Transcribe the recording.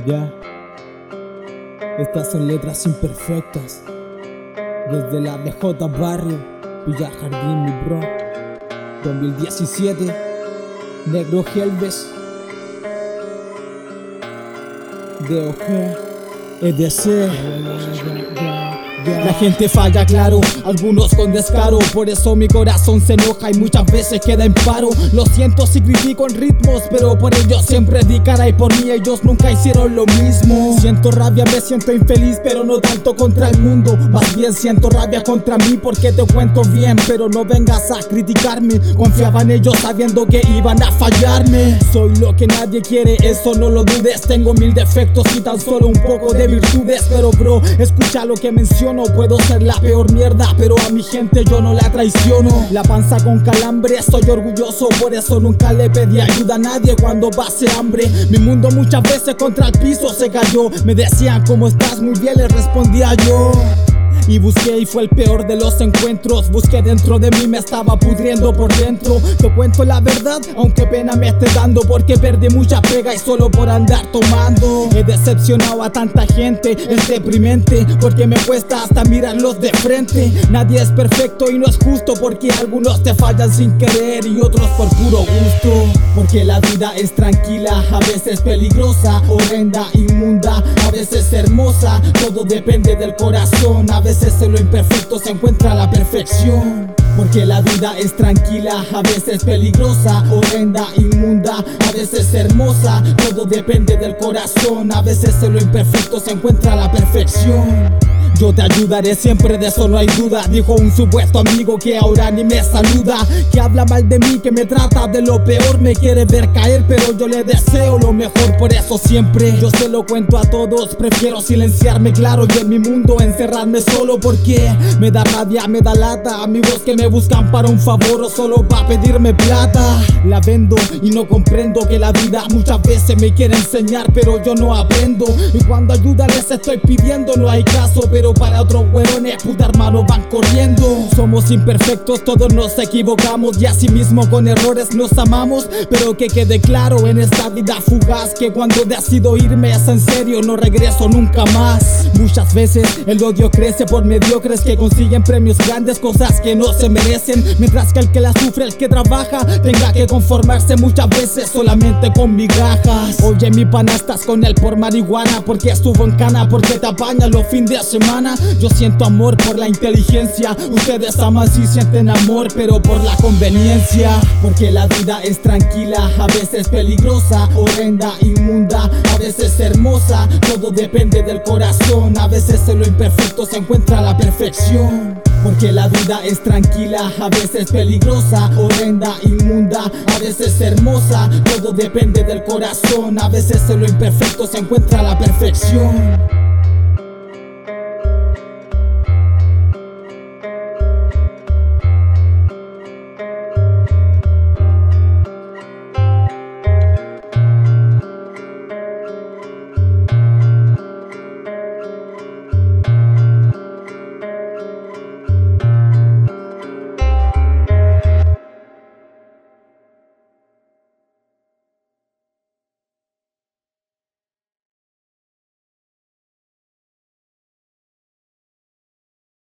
Ya. Estas son letras imperfectas. Desde la BJ Barrio, Villa Jardín, mi bro. 2017, Negro Helves. DOG, EDC. La gente falla, claro, algunos con descaro. Por eso mi corazón se enoja y muchas veces queda en paro. Lo siento si critico en ritmos, pero por ellos siempre di cara y por mí ellos nunca hicieron lo mismo. Siento rabia, me siento infeliz, pero no tanto contra el mundo. Más bien siento rabia contra mí porque te cuento bien, pero no vengas a criticarme. Confiaba en ellos sabiendo que iban a fallarme. Soy lo que nadie quiere, eso no lo dudes. Tengo mil defectos y tan solo un poco de virtudes, pero bro, escucha lo que menciono no puedo ser la peor mierda, pero a mi gente yo no la traiciono. La panza con calambre, estoy orgulloso, por eso nunca le pedí ayuda a nadie cuando pase hambre. Mi mundo muchas veces contra el piso se cayó. Me decían, ¿cómo estás? Muy bien, le respondía yo. Y busqué y fue el peor de los encuentros. Busqué dentro de mí, me estaba pudriendo por dentro. Te cuento la verdad, aunque pena me esté dando. Porque perdí mucha pega y solo por andar tomando. He decepcionado a tanta gente, es deprimente. Porque me cuesta hasta mirarlos de frente. Nadie es perfecto y no es justo. Porque algunos te fallan sin querer y otros por puro gusto. Porque la vida es tranquila, a veces peligrosa, horrenda, inmunda, a veces hermosa. Todo depende del corazón, en lo imperfecto se encuentra la perfección. Porque la vida es tranquila, a veces peligrosa, horrenda, inmunda, a veces hermosa. Todo depende del corazón, a veces en lo imperfecto se encuentra la perfección. Yo te ayudaré siempre, de eso no hay duda. Dijo un supuesto amigo que ahora ni me saluda. Que habla mal de mí, que me trata de lo peor. Me quiere ver caer, pero yo le deseo lo mejor. Por eso siempre yo se lo cuento a todos. Prefiero silenciarme, claro, y en mi mundo encerrarme solo. Porque me da rabia, me da lata. Amigos que me buscan para un favor o solo para pedirme plata. La vendo y no comprendo que la vida muchas veces me quiere enseñar, pero yo no aprendo. Y cuando ayuda les estoy pidiendo, no hay caso, pero para otros huevones, puta hermano, van corriendo. Somos imperfectos, todos nos equivocamos y así mismo con errores nos amamos. Pero que quede claro en esta vida fugaz que cuando decido irme es en serio, no regreso nunca más. Muchas veces el odio crece por mediocres que consiguen premios grandes, cosas que no se merecen. Mientras que el que la sufre, el que trabaja, tenga que conformarse muchas veces solamente con migajas. Oye, mi pana, estás con él por marihuana, porque estuvo en cana, porque te apaña los fines de semana. Yo siento amor por la inteligencia. Ustedes aman si sienten amor, pero por la conveniencia. Porque la vida es tranquila, a veces peligrosa, horrenda, inmunda, a veces hermosa. Todo depende del corazón, a veces en lo imperfecto se encuentra la perfección. Porque la vida es tranquila, a veces peligrosa, horrenda, inmunda, a veces hermosa. Todo depende del corazón, a veces en lo imperfecto se encuentra la perfección.